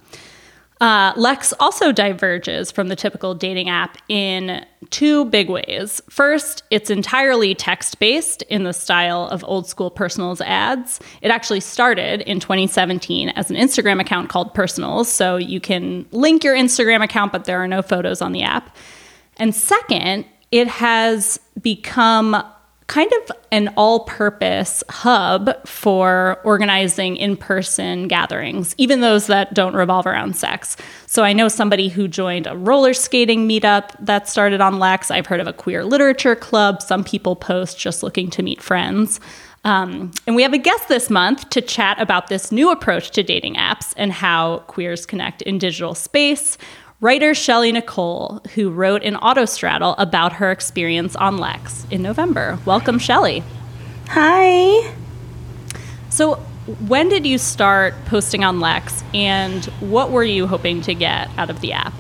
Uh, Lex also diverges from the typical dating app in two big ways. First, it's entirely text based in the style of old school personals ads. It actually started in 2017 as an Instagram account called Personals, so you can link your Instagram account, but there are no photos on the app. And second, it has become kind of an all purpose hub for organizing in person gatherings, even those that don't revolve around sex. So I know somebody who joined a roller skating meetup that started on Lex. I've heard of a queer literature club. Some people post just looking to meet friends. Um, and we have a guest this month to chat about this new approach to dating apps and how queers connect in digital space. Writer Shelli Nicole, who wrote in Autostraddle about her experience on Lex in November. Welcome, Shelli. Hi. So, when did you start posting on Lex, and what were you hoping to get out of the app?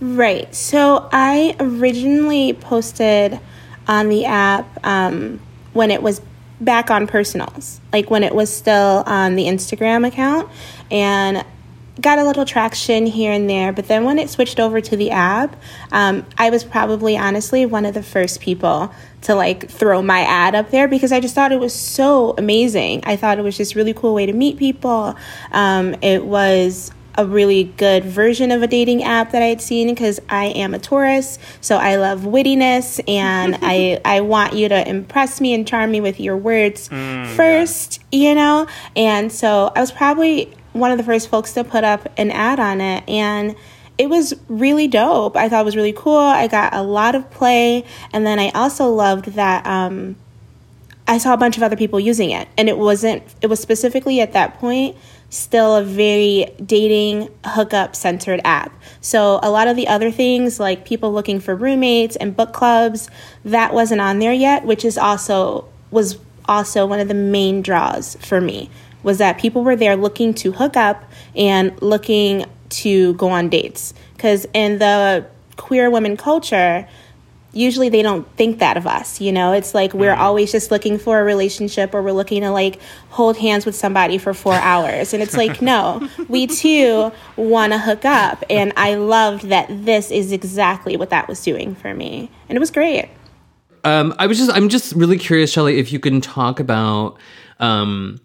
Right. So I originally posted on the app um, when it was back on personals, like when it was still on the Instagram account, and got a little traction here and there. But then when it switched over to the app, um, I was probably honestly one of the first people to like throw my ad up there because I just thought it was so amazing. I thought it was just really cool way to meet people. Um, it was a really good version of a dating app that I had seen because I am a Taurus, so I love wittiness and I I want you to impress me and charm me with your words mm, first, yeah. you know. And so I was probably one of the first folks to put up an ad on it and it was really dope. I thought it was really cool. I got a lot of play and then I also loved that um, I saw a bunch of other people using it and it wasn't it was specifically at that point still a very dating hookup centered app. So a lot of the other things like people looking for roommates and book clubs, that wasn't on there yet, which is also was also one of the main draws for me was that people were there looking to hook up and looking to go on dates. Cuz in the queer women culture, usually they don't think that of us you know? It's like we're mm. always just looking for a relationship or we're looking to like hold hands with somebody for four hours. And it's like no we too want to hook up. And i loved that this is exactly what that was doing for me. And it was great. Um, i was just i'm just really curious shelli if you can talk about um,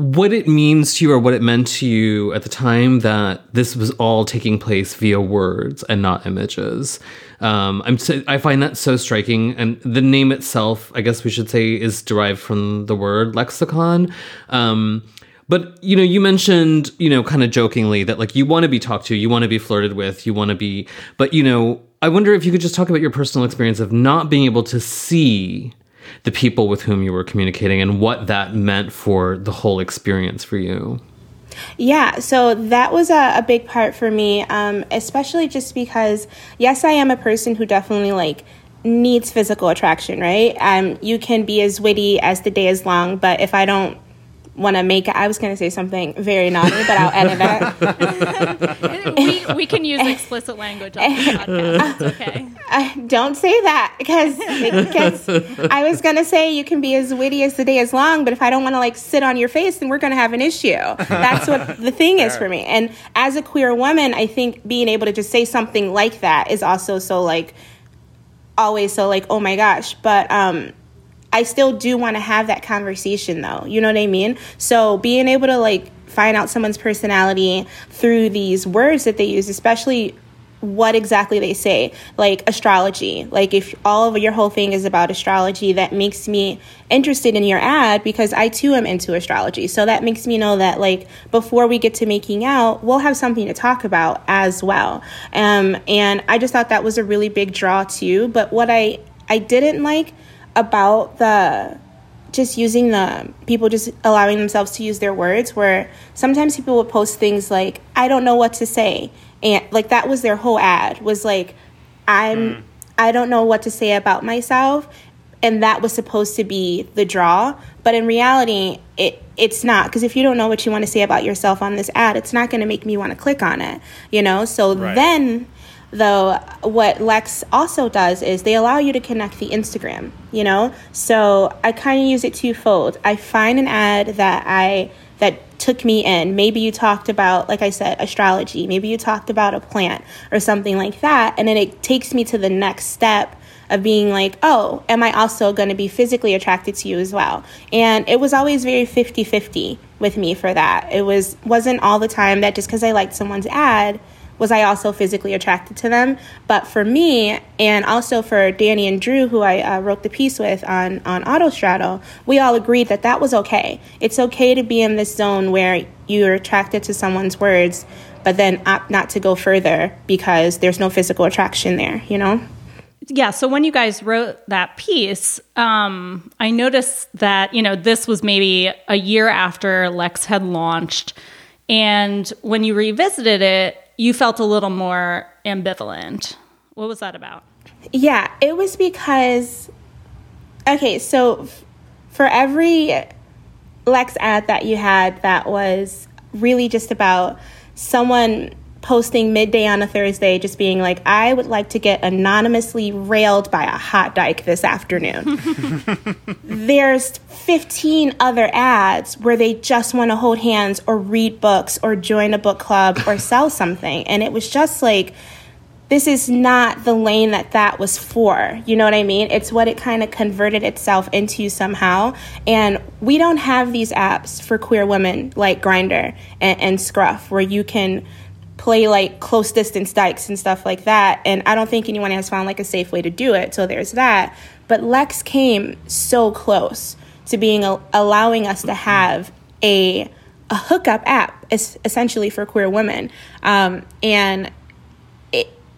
what it means to you or what it meant to you at the time that this was all taking place via words and not images. Um, I'm so, I find that so striking, and the name itself, I guess we should say, is derived from the word lexicon. Um, but you know, you mentioned you know, kind of jokingly that like you want to be talked to, you want to be flirted with, you want to be, but you know, I wonder if you could just talk about your personal experience of not being able to see the people with whom you were communicating and what that meant for the whole experience for you. Yeah, so that was a, a big part for me, um, especially just because, yes, I am a person who definitely like needs physical attraction, right? Um, you can be as witty as the day is long, but if I don't want to make I was going to say something very naughty, but I'll edit it. we, we can use explicit language on the podcast. It's okay. Uh, don't say that because, because I was going to say you can be as witty as the day is long, but if I don't want to like sit on your face, then we're going to have an issue. That's what the thing is for me. And as a queer woman, I think being able to just say something like that is also so like always so like oh my gosh, but um I still do want to have that conversation though. You know what I mean? So being able to like find out someone's personality through these words that they use, especially what exactly they say, like astrology. Like if all of your whole thing is about astrology, that makes me interested in your ad because I too am into astrology. So that makes me know that like before we get to making out, we'll have something to talk about as well. Um, and I just thought that was a really big draw too. But what I I didn't like about the just using the people just allowing themselves to use their words where sometimes people would post things like i don't know what to say and like that was their whole ad was like i'm mm. i don't know what to say about myself and that was supposed to be the draw but in reality it it's not because if you don't know what you want to say about yourself on this ad it's not going to make me want to click on it you know so right. then though what lex also does is they allow you to connect the instagram you know? So i kind of use it twofold. I find an ad that i that took me in. Maybe you talked about like i said astrology. Maybe you talked about a plant or something like that and then it takes me to the next step of being like oh am i also going to be physically attracted to you as well? And it was always very 50-50 with me for that. It was wasn't all the time that just because i liked someone's ad was I also physically attracted to them. But for me, and also for Danny and Drew, who I uh, wrote the piece with on, on Autostraddle, we all agreed that that was okay. It's okay to be in this zone where you're attracted to someone's words, but then opt not to go further because there's no physical attraction there, you know? yeah so when you guys wrote that piece um, i noticed that you know this was maybe a year after lex had launched and when you revisited it you felt a little more ambivalent. What was that about? Yeah, it was because, okay, so f- for every Lex ad that you had that was really just about someone posting midday on a Thursday, just being like, I would like to get anonymously railed by a hot dyke this afternoon. There's 15 other ads where they just want to hold hands or read books or join a book club or sell something. And it was just like, this is not the lane that that was for. You know what I mean? It's what it kind of converted itself into somehow. And we don't have these apps for queer women like Grindr and, and Scruff where you can play like close distance dykes and stuff like that. And I don't think anyone has found like a safe way to do it. So there's that. But Lex came so close to being a, allowing us to have a a hookup app, es- essentially for queer women. Um, and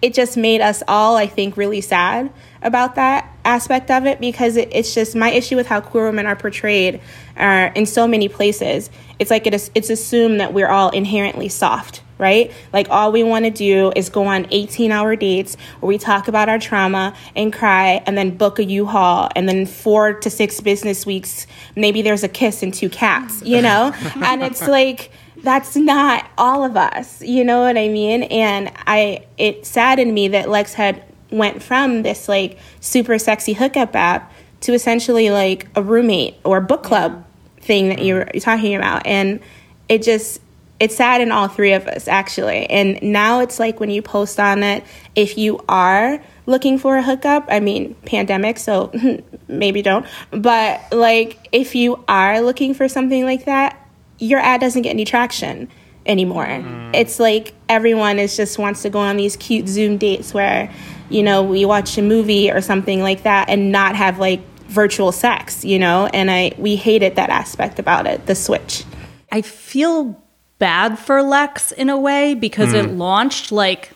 it just made us all, I think, really sad about that aspect of it because it, it's just my issue with how queer women are portrayed uh, in so many places. It's like it is, it's assumed that we're all inherently soft, right? Like all we want to do is go on 18 hour dates where we talk about our trauma and cry and then book a U-Haul and then four to six business weeks, maybe there's a kiss and two cats, you know? and it's like, that's not all of us you know what i mean? And i it saddened me that lex had went from this like super sexy hookup app to essentially like a roommate or book club thing that you're, you're mm-hmm. talking about. And it just it saddened all three of us actually. And now it's like when you post on it if you are looking for a hookup i mean pandemic so maybe don't but like if you are looking for something like that your ad doesn't get any traction anymore. Mm-hmm. It's like everyone is just wants to go on these cute Zoom dates where, you know, we watch a movie or something like that and not have like virtual sex, you know? And I we hated that aspect about it, the switch. I feel bad for Lex in a way because it launched like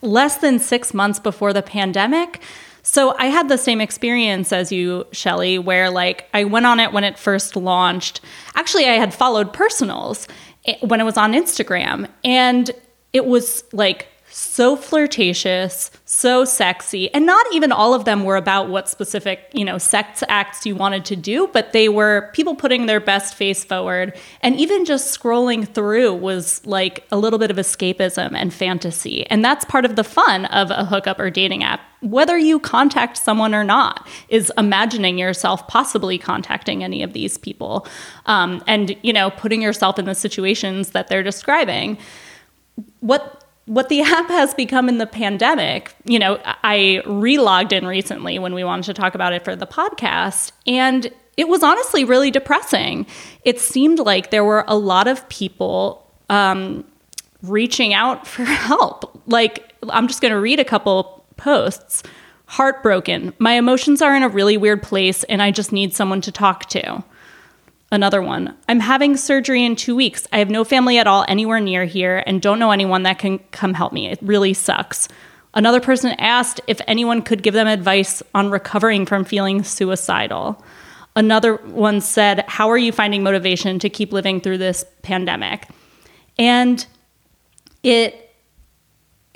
less than six months before the pandemic. So I had the same experience as you, Shelli, where like I went on it when it first launched. Actually, I had followed personals eh, when it was on Instagram, and it was like so flirtatious, so sexy, and not even all of them were about what specific, you know, sex acts you wanted to do, but they were people putting their best face forward. And even just scrolling through was like a little bit of escapism and fantasy. And that's part of the fun of a hookup or dating app. Whether you contact someone or not, is imagining yourself possibly contacting any of these people um, and, you know, putting yourself in the situations that they're describing. What what the app has become in the pandemic, you know, I relogged in recently when we wanted to talk about it for the podcast, and it was honestly really depressing. It seemed like there were a lot of people um, reaching out for help. Like, I'm just going to read a couple posts. Heartbroken. My emotions are in a really weird place, and I just need someone to talk to. Another one. I'm having surgery in two weeks. I have no family at all anywhere near here and don't know anyone that can come help me. It really sucks. Another person asked if anyone could give them advice on recovering from feeling suicidal. Another one said, How are you finding motivation to keep living through this pandemic? And it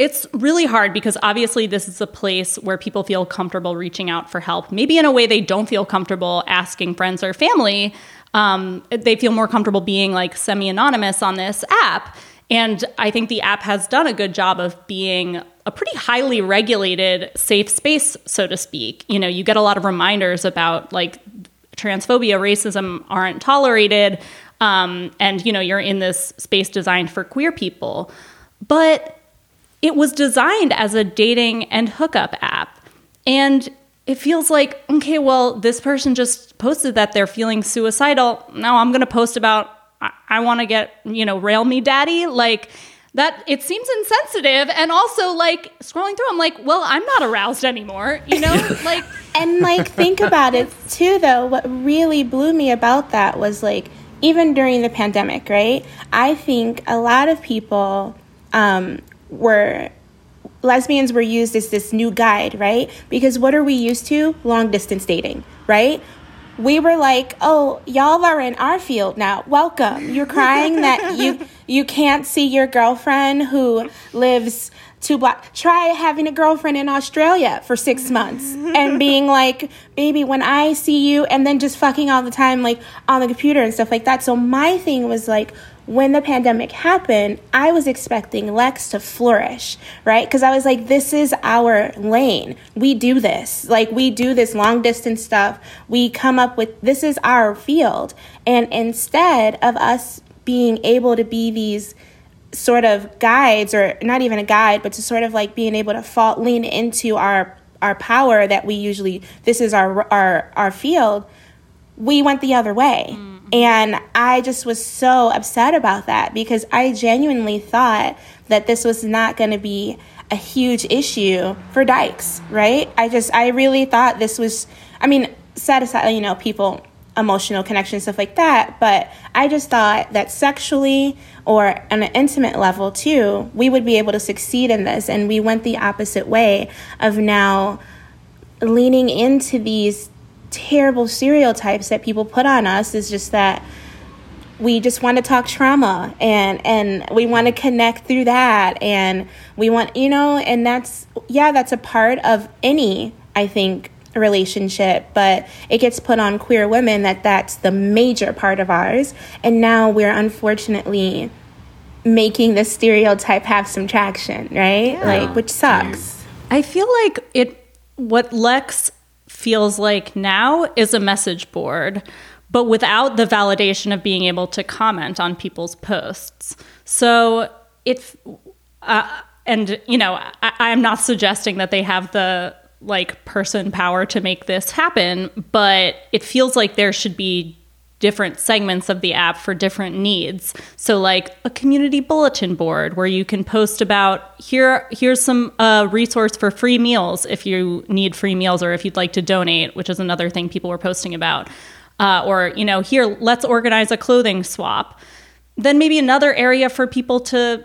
it's really hard because obviously this is a place where people feel comfortable reaching out for help. Maybe in a way they don't feel comfortable asking friends or family. Um, they feel more comfortable being like semi anonymous on this app. And I think the app has done a good job of being a pretty highly regulated safe space, so to speak. You know, you get a lot of reminders about like transphobia, racism aren't tolerated. Um, and, you know, you're in this space designed for queer people. But it was designed as a dating and hookup app. And it feels like, okay, well, this person just posted that they're feeling suicidal. Now I'm going to post about, I, I want to get, you know, rail me daddy. Like, that it seems insensitive and also like scrolling through i'm like well i'm not aroused anymore you know like And like think about it too though, what really blew me about that was like even during the pandemic, right? I think a lot of people um, were lesbians were used as this new guide, right? Because what are we used to? Long distance dating, right? we were like, "Oh, y'all are in our field now. Welcome." You're crying that you you can't see your girlfriend who lives two block. Try having a girlfriend in Australia for six months and being like, "Baby, when I see you," and then just fucking all the time, like on the computer and stuff like that. So my thing was like when the pandemic happened, I was expecting Lex to flourish, right? Because I was like, this is our lane. We do this. Like, we do this long distance stuff. We come up with this is our field. And instead of us being able to be these sort of guides, or not even a guide, but to sort of like being able to fall, lean into our our power that we usually this is our our our field we went the other way. Mm-hmm. And I just was so upset about that because I genuinely thought that this was not going to be a huge issue for dykes, right? I just, I really thought this was, I mean, set aside, you know, people, emotional connection, stuff like that, but I just thought that sexually or on an intimate level too, we would be able to succeed in this. And we went the opposite way of now leaning into these terrible stereotypes that people put on us is just that we just want to talk trauma and and we want to connect through that and we want you know and that's yeah that's a part of any i think relationship but it gets put on queer women that that's the major part of ours. And now we're unfortunately making the stereotype have some traction right? Yeah. like which sucks. I feel like it what lex feels like now is a message board, but without the validation of being able to comment on people's posts. So it, uh, and you know, I, I'm not suggesting that they have the like person power to make this happen, but it feels like there should be different segments of the app for different needs. So like a community bulletin board where you can post about here here's some uh, resource for free meals if you need free meals or if you'd like to donate, which is another thing people were posting about. Uh, or you know here let's organize a clothing swap. Then maybe another area for people to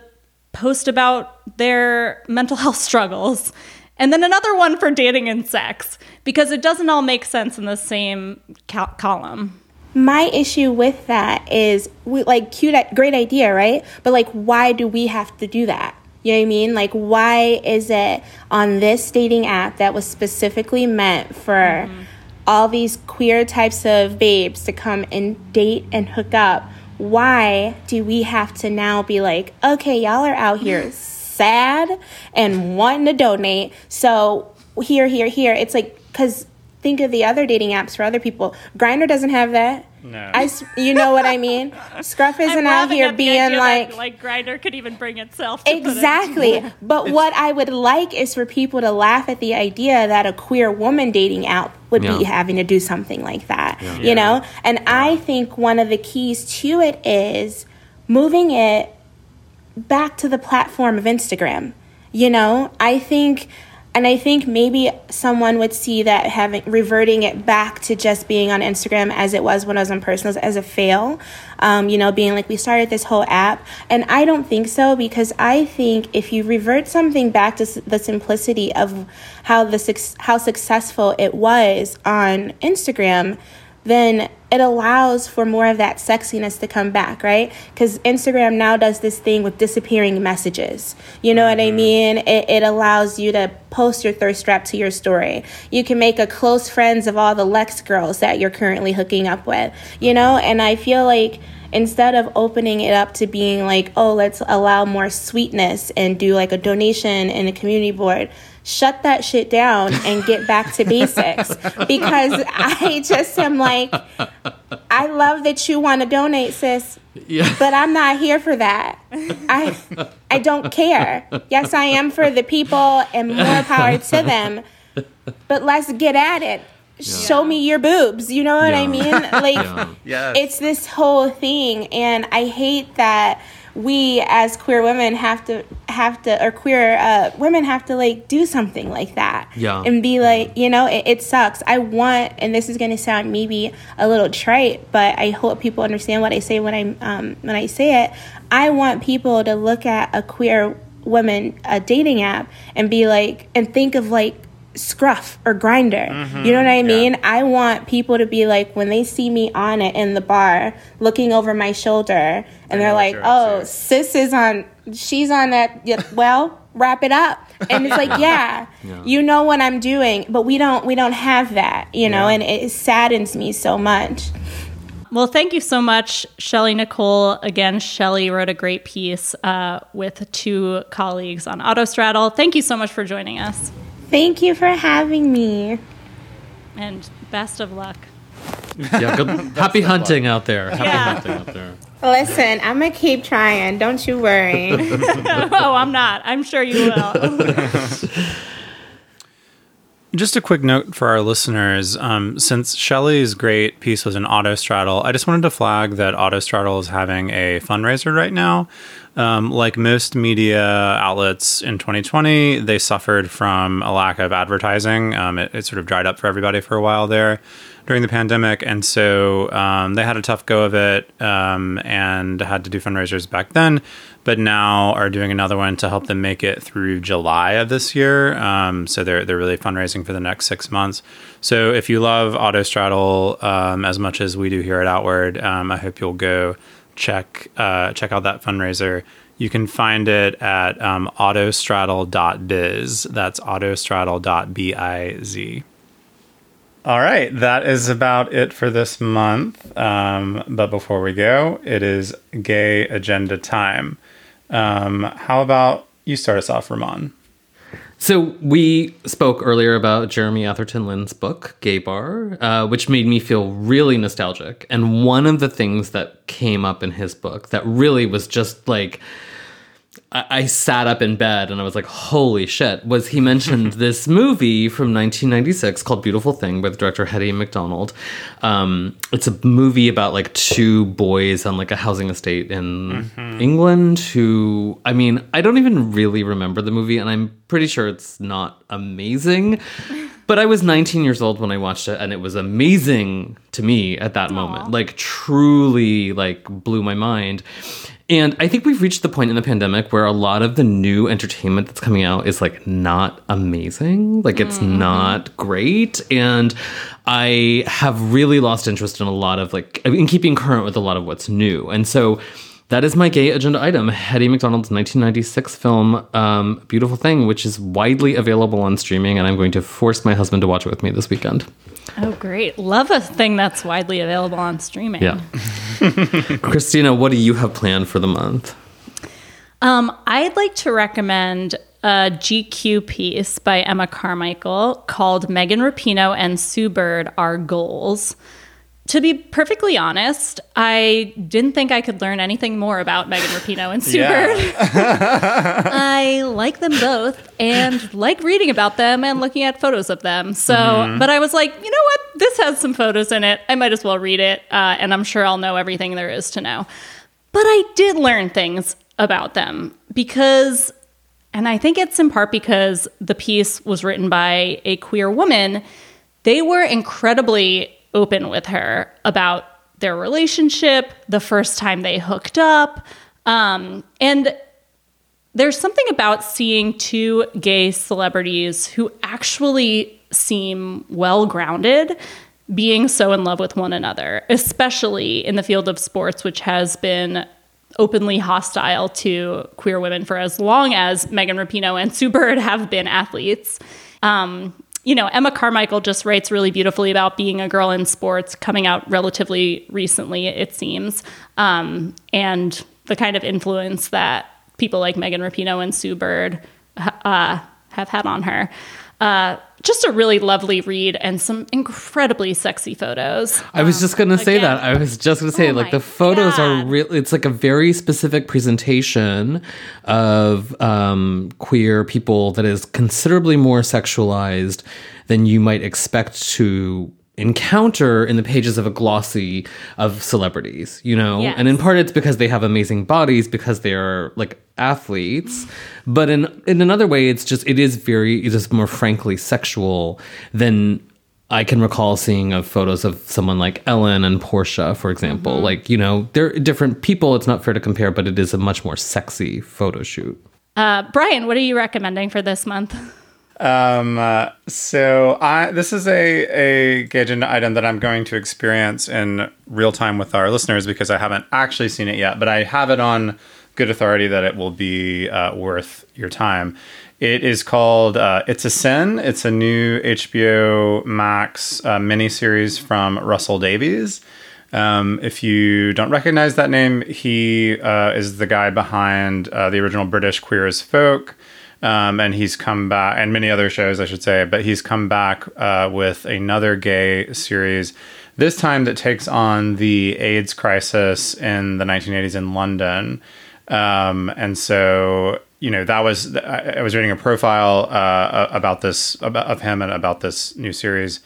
post about their mental health struggles. And then another one for dating and sex because it doesn't all make sense in the same column my issue with that is we like cute great idea right? But like why do we have to do that? You know what i mean? Like why is it on this dating app that was specifically meant for mm-hmm. all these queer types of babes to come and date and hook up? Why do we have to now be like okay y'all are out here sad and wanting to donate. So here here here. It's like because think of the other dating apps for other people. Grindr doesn't have that. No. I, you know what I mean? Scruff isn't out here being like that, like Grindr could even bring itself. exactly. but what I would like is for people to laugh at the idea that a queer woman dating app would yeah. be having to do something like that. Yeah. You know, and yeah. I think one of the keys to it is moving it back to the platform of Instagram. You know, I think and I think maybe someone would see that having reverting it back to just being on Instagram as it was when I was on personals as a fail. Um, you know, being like we started this whole app, and I don't think so because I think if you revert something back to the simplicity of how the how successful it was on Instagram, then it allows for more of that sexiness to come back, right? Because Instagram now does this thing with disappearing messages. You know what I mm-hmm. mean? It, it allows you to post your thirst trap to your story. You can make a close friends of all the Lex girls that you're currently hooking up with, you know? And I feel like instead of opening it up to being like, oh, let's allow more sweetness and do like a donation in a community board shut that shit down and get back to basics because I just am like, I love that you want to donate, sis. Yeah. But I'm not here for that. I I don't care. Yes, I am for the people and more power to them. But let's get at it. Yeah. Show me your boobs. You know what yeah. I mean? Like yeah. yes. it's this whole thing and I hate that we as queer women have to have to or queer uh, women have to like do something like that yeah. and be like you know it, it sucks. I want and this is going to sound maybe a little trite but i hope people understand what i say when i um, when i say it. I want people to look at a queer woman a dating app and be like and think of like scruff or grindr. You know what I mean? I want people to be like when they see me on it in the bar, looking over my shoulder, and they're like, "Oh, to." sis is on. She's on that. yeah, Well, wrap it up." And it's like, yeah, you know what I'm doing, but we don't. We don't have that, you know, Yeah. and it saddens me so much. Well, thank you so much, Shelli Nicole. Again, Shelli wrote a great piece uh, with two colleagues on Autostraddle. Thank you so much for joining us, Thank you for having me. and best of luck. Yeah, good, happy hunting out there. Happy Yeah. hunting out there. Listen, I'm gonna keep trying. Don't you worry. oh, I'm not. I'm sure you will. Just a quick note for our listeners. Um, since Shelli's great piece was an Autostraddle, I just wanted to flag that Autostraddle is having a fundraiser right now. Um, like most media outlets in 2020, they suffered from a lack of advertising. Um, it, it sort of dried up for everybody for a while there during the pandemic. And so um, they had a tough go of it um, and had to do fundraisers back then, but now are doing another one to help them make it through July of this year. Um, so they're, they're really fundraising for the next six months. So if you love Autostraddle um, as much as we do here at Outward, I hope you'll go check uh, check out that fundraiser. You can find it at um, autostraddle.biz. That's autostraddle.biz. All right, that is about it for this month. Um, but before we go, it is gay agenda time. Um, how about you start us off, Rumaan? So we spoke earlier about Jeremy Atherton Lin's book, Gay Bar, uh, which made me feel really nostalgic. And one of the things that came up in his book that really was just like I, I sat up in bed and I was like, "Holy shit!" Was he mentioned this movie from 1996 called "Beautiful Thing" with director Hettie MacDonald? Um, it's a movie about like two boys on like a housing estate in England. Who, I mean, I don't even really remember the movie, and I'm pretty sure it's not amazing. But I was 19 years old when I watched it, and it was amazing to me at that moment. Like truly, like blew my mind. And I think we've reached the point in the pandemic where a lot of the new entertainment that's coming out is like not amazing. Like it's mm-hmm. not great. And I have really lost interest in a lot of like, in keeping current with a lot of what's new. And so that is my gay agenda item Hettie MacDonald's 1996 film, um, Beautiful Thing, which is widely available on streaming. And I'm going to force my husband to watch it with me this weekend. oh, great. Love a thing that's widely available on streaming. Yeah. Christina, what do you have planned for the month? Um, I'd like to recommend a GQ piece by Emma Carmichael called Megan Rapinoe and Sue Bird Are Goals. To be perfectly honest, I didn't think I could learn anything more about Megan Rapinoe and Sue Yeah. I like them both and like reading about them and looking at photos of them. So, but I was like, you know what? This has some photos in it. I might as well read it, uh, and I'm sure I'll know everything there is to know. But I did learn things about them because, and I think it's in part because the piece was written by a queer woman. They were incredibly open with her about their relationship, the first time they hooked up. Um, and there's something about seeing two gay celebrities who actually seem well grounded being so in love with one another, especially in the field of sports, which has been openly hostile to queer women for as long as Megan Rapinoe and Sue Bird have been athletes. Um, you know, Emma Carmichael just writes really beautifully about being a girl in sports, coming out relatively recently, it seems, um, and the kind of influence that people like Megan Rapinoe and Sue Bird uh, have had on her. Uh, just a really lovely read and some incredibly sexy photos. I was just gonna say that. I was just gonna say Oh like the photos are God. real. It's like a very specific presentation of um, queer people that is considerably more sexualized than you might expect to encounter in the pages of a glossy of celebrities. You know, Yes. and in part it's because they have amazing bodies because they are like athletes, but in in another way it's just it is very it is more frankly sexual than I can recall seeing of photos of someone like Ellen and Portia, for example. Like, you know, they're different people. It's not fair to compare, but it is a much more sexy photo shoot. Uh, Brian, what are you recommending for this month? Um, uh, so I this is a a agenda item that I'm going to experience in real time with our listeners because I haven't actually seen it yet, but I have it on good authority that it will be uh, worth your time. It is called uh, It's a Sin. It's a new HBO Max uh, miniseries from Russell Davies. Um, if you don't recognize that name, he uh, is the guy behind uh, the original British Queer as Folk. Um, and he's come back, and many other shows, I should say, but he's come back uh, with another gay series, this time that takes on the AIDS crisis in the 1980s in London. Um, and so, you know, that was, I was reading a profile uh, about this, about, of him and about this new series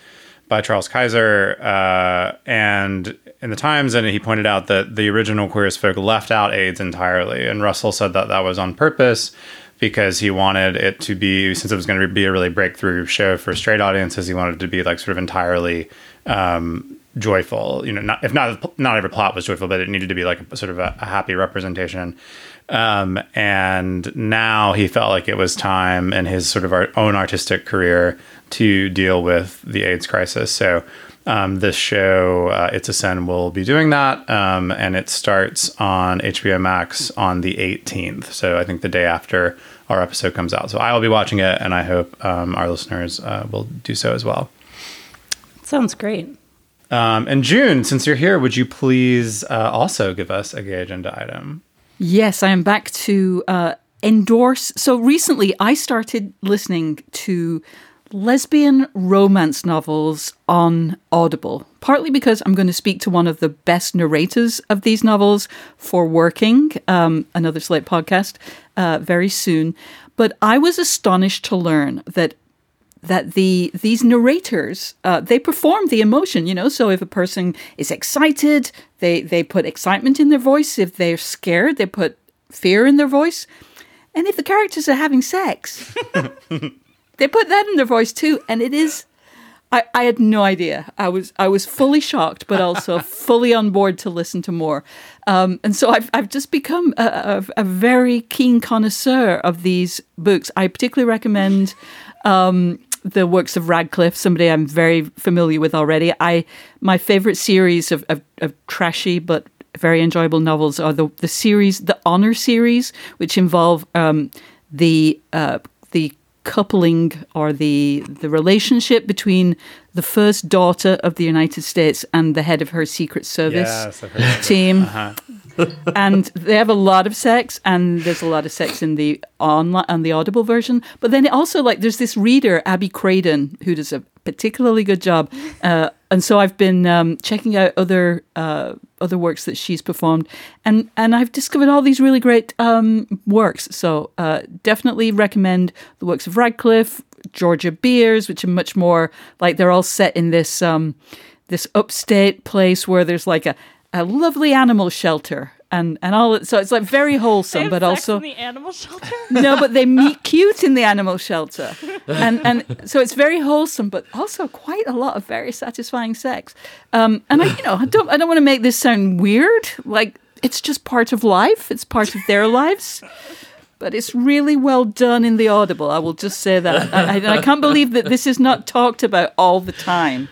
by Charles Kaiser. Uh, and in the Times, and he pointed out that the original Queer as Folk left out AIDS entirely. And Russell said that that was on purpose because he wanted it to be, since it was going to be a really breakthrough show for straight audiences, he wanted it to be like sort of entirely um, joyful. You know, not, if not not every plot was joyful, but it needed to be like a, sort of a, a happy representation. Um, and now he felt like it was time in his sort of our own artistic career to deal with the AIDS crisis. So um, this show, uh, It's a Sin, will be doing that. Um, and it starts on HBO Max on the 18th. So I think the day after our episode comes out. So I will be watching it, and I hope um, our listeners uh, will do so as well. Sounds great. Um, and June, since you're here, would you please uh, also give us a gay agenda item? Yes, I am back to uh, endorse. So recently, I started listening to lesbian romance novels on Audible, partly because I'm going to speak to one of the best narrators of these novels for Working, um, another Slate podcast, uh, very soon. But I was astonished to learn that that the these narrators uh, they perform the emotion you know? So if a person is excited they they put excitement in their voice. If they're scared they put fear in their voice. And if the characters are having sex they put that in their voice too and it is I, I had no idea. I was I was fully shocked, but also fully on board to listen to more. Um, and so I've I've just become a, a, a, very keen connoisseur of these books. I particularly recommend um, the works of Radcliffe, somebody I'm very familiar with already. I my favorite series of, of, of trashy but very enjoyable novels are the the series, the Honor series, which involve um, the uh, the coupling or the the relationship between the first daughter of the United States and the head of her Secret Service Yes, team. Uh-huh. And they have a lot of sex, and there's a lot of sex in the online and the Audible version. But then it also like there's this reader Abby Craden who does a particularly good job, uh, and so I've been um, checking out other uh, other works that she's performed, and and I've discovered all these really great um, works. So uh, definitely recommend the works of Radcliffe, Georgia Beers, which are much more like they're all set in this um, this upstate place where there's like a a lovely animal shelter and and all so it's like very wholesome but also in the animal shelter. no but they meet cute in the animal shelter and and so it's very wholesome but also quite a lot of very satisfying sex um and i you know i don't i don't want to make this sound weird like it's just part of life it's part of their lives but it's really well done in the audible i will just say that I, I, I can't believe that this is not talked about all the time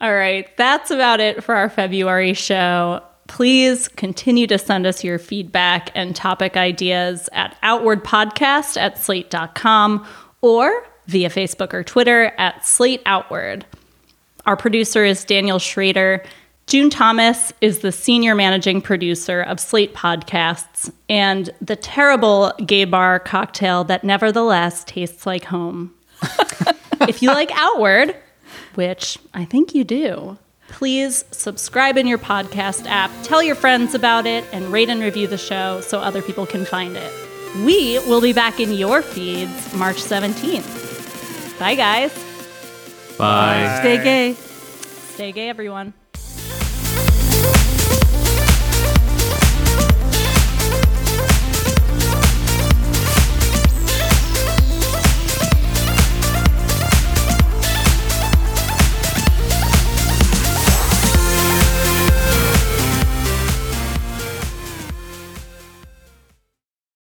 All right, that's about it for our February show. Please continue to send us your feedback and topic ideas at outwardpodcast at slate.com or via Facebook or Twitter at Slate Outward. Our producer is Daniel Schrader. June Thomas is the senior managing producer of Slate Podcasts and the terrible gay bar cocktail that nevertheless tastes like home. if you like Outward, which I think you do, please subscribe in your podcast app, tell your friends about it, and rate and review the show so other people can find it. We will be back in your feeds March 17th. Bye, guys. Bye. stay gay Stay gay, everyone.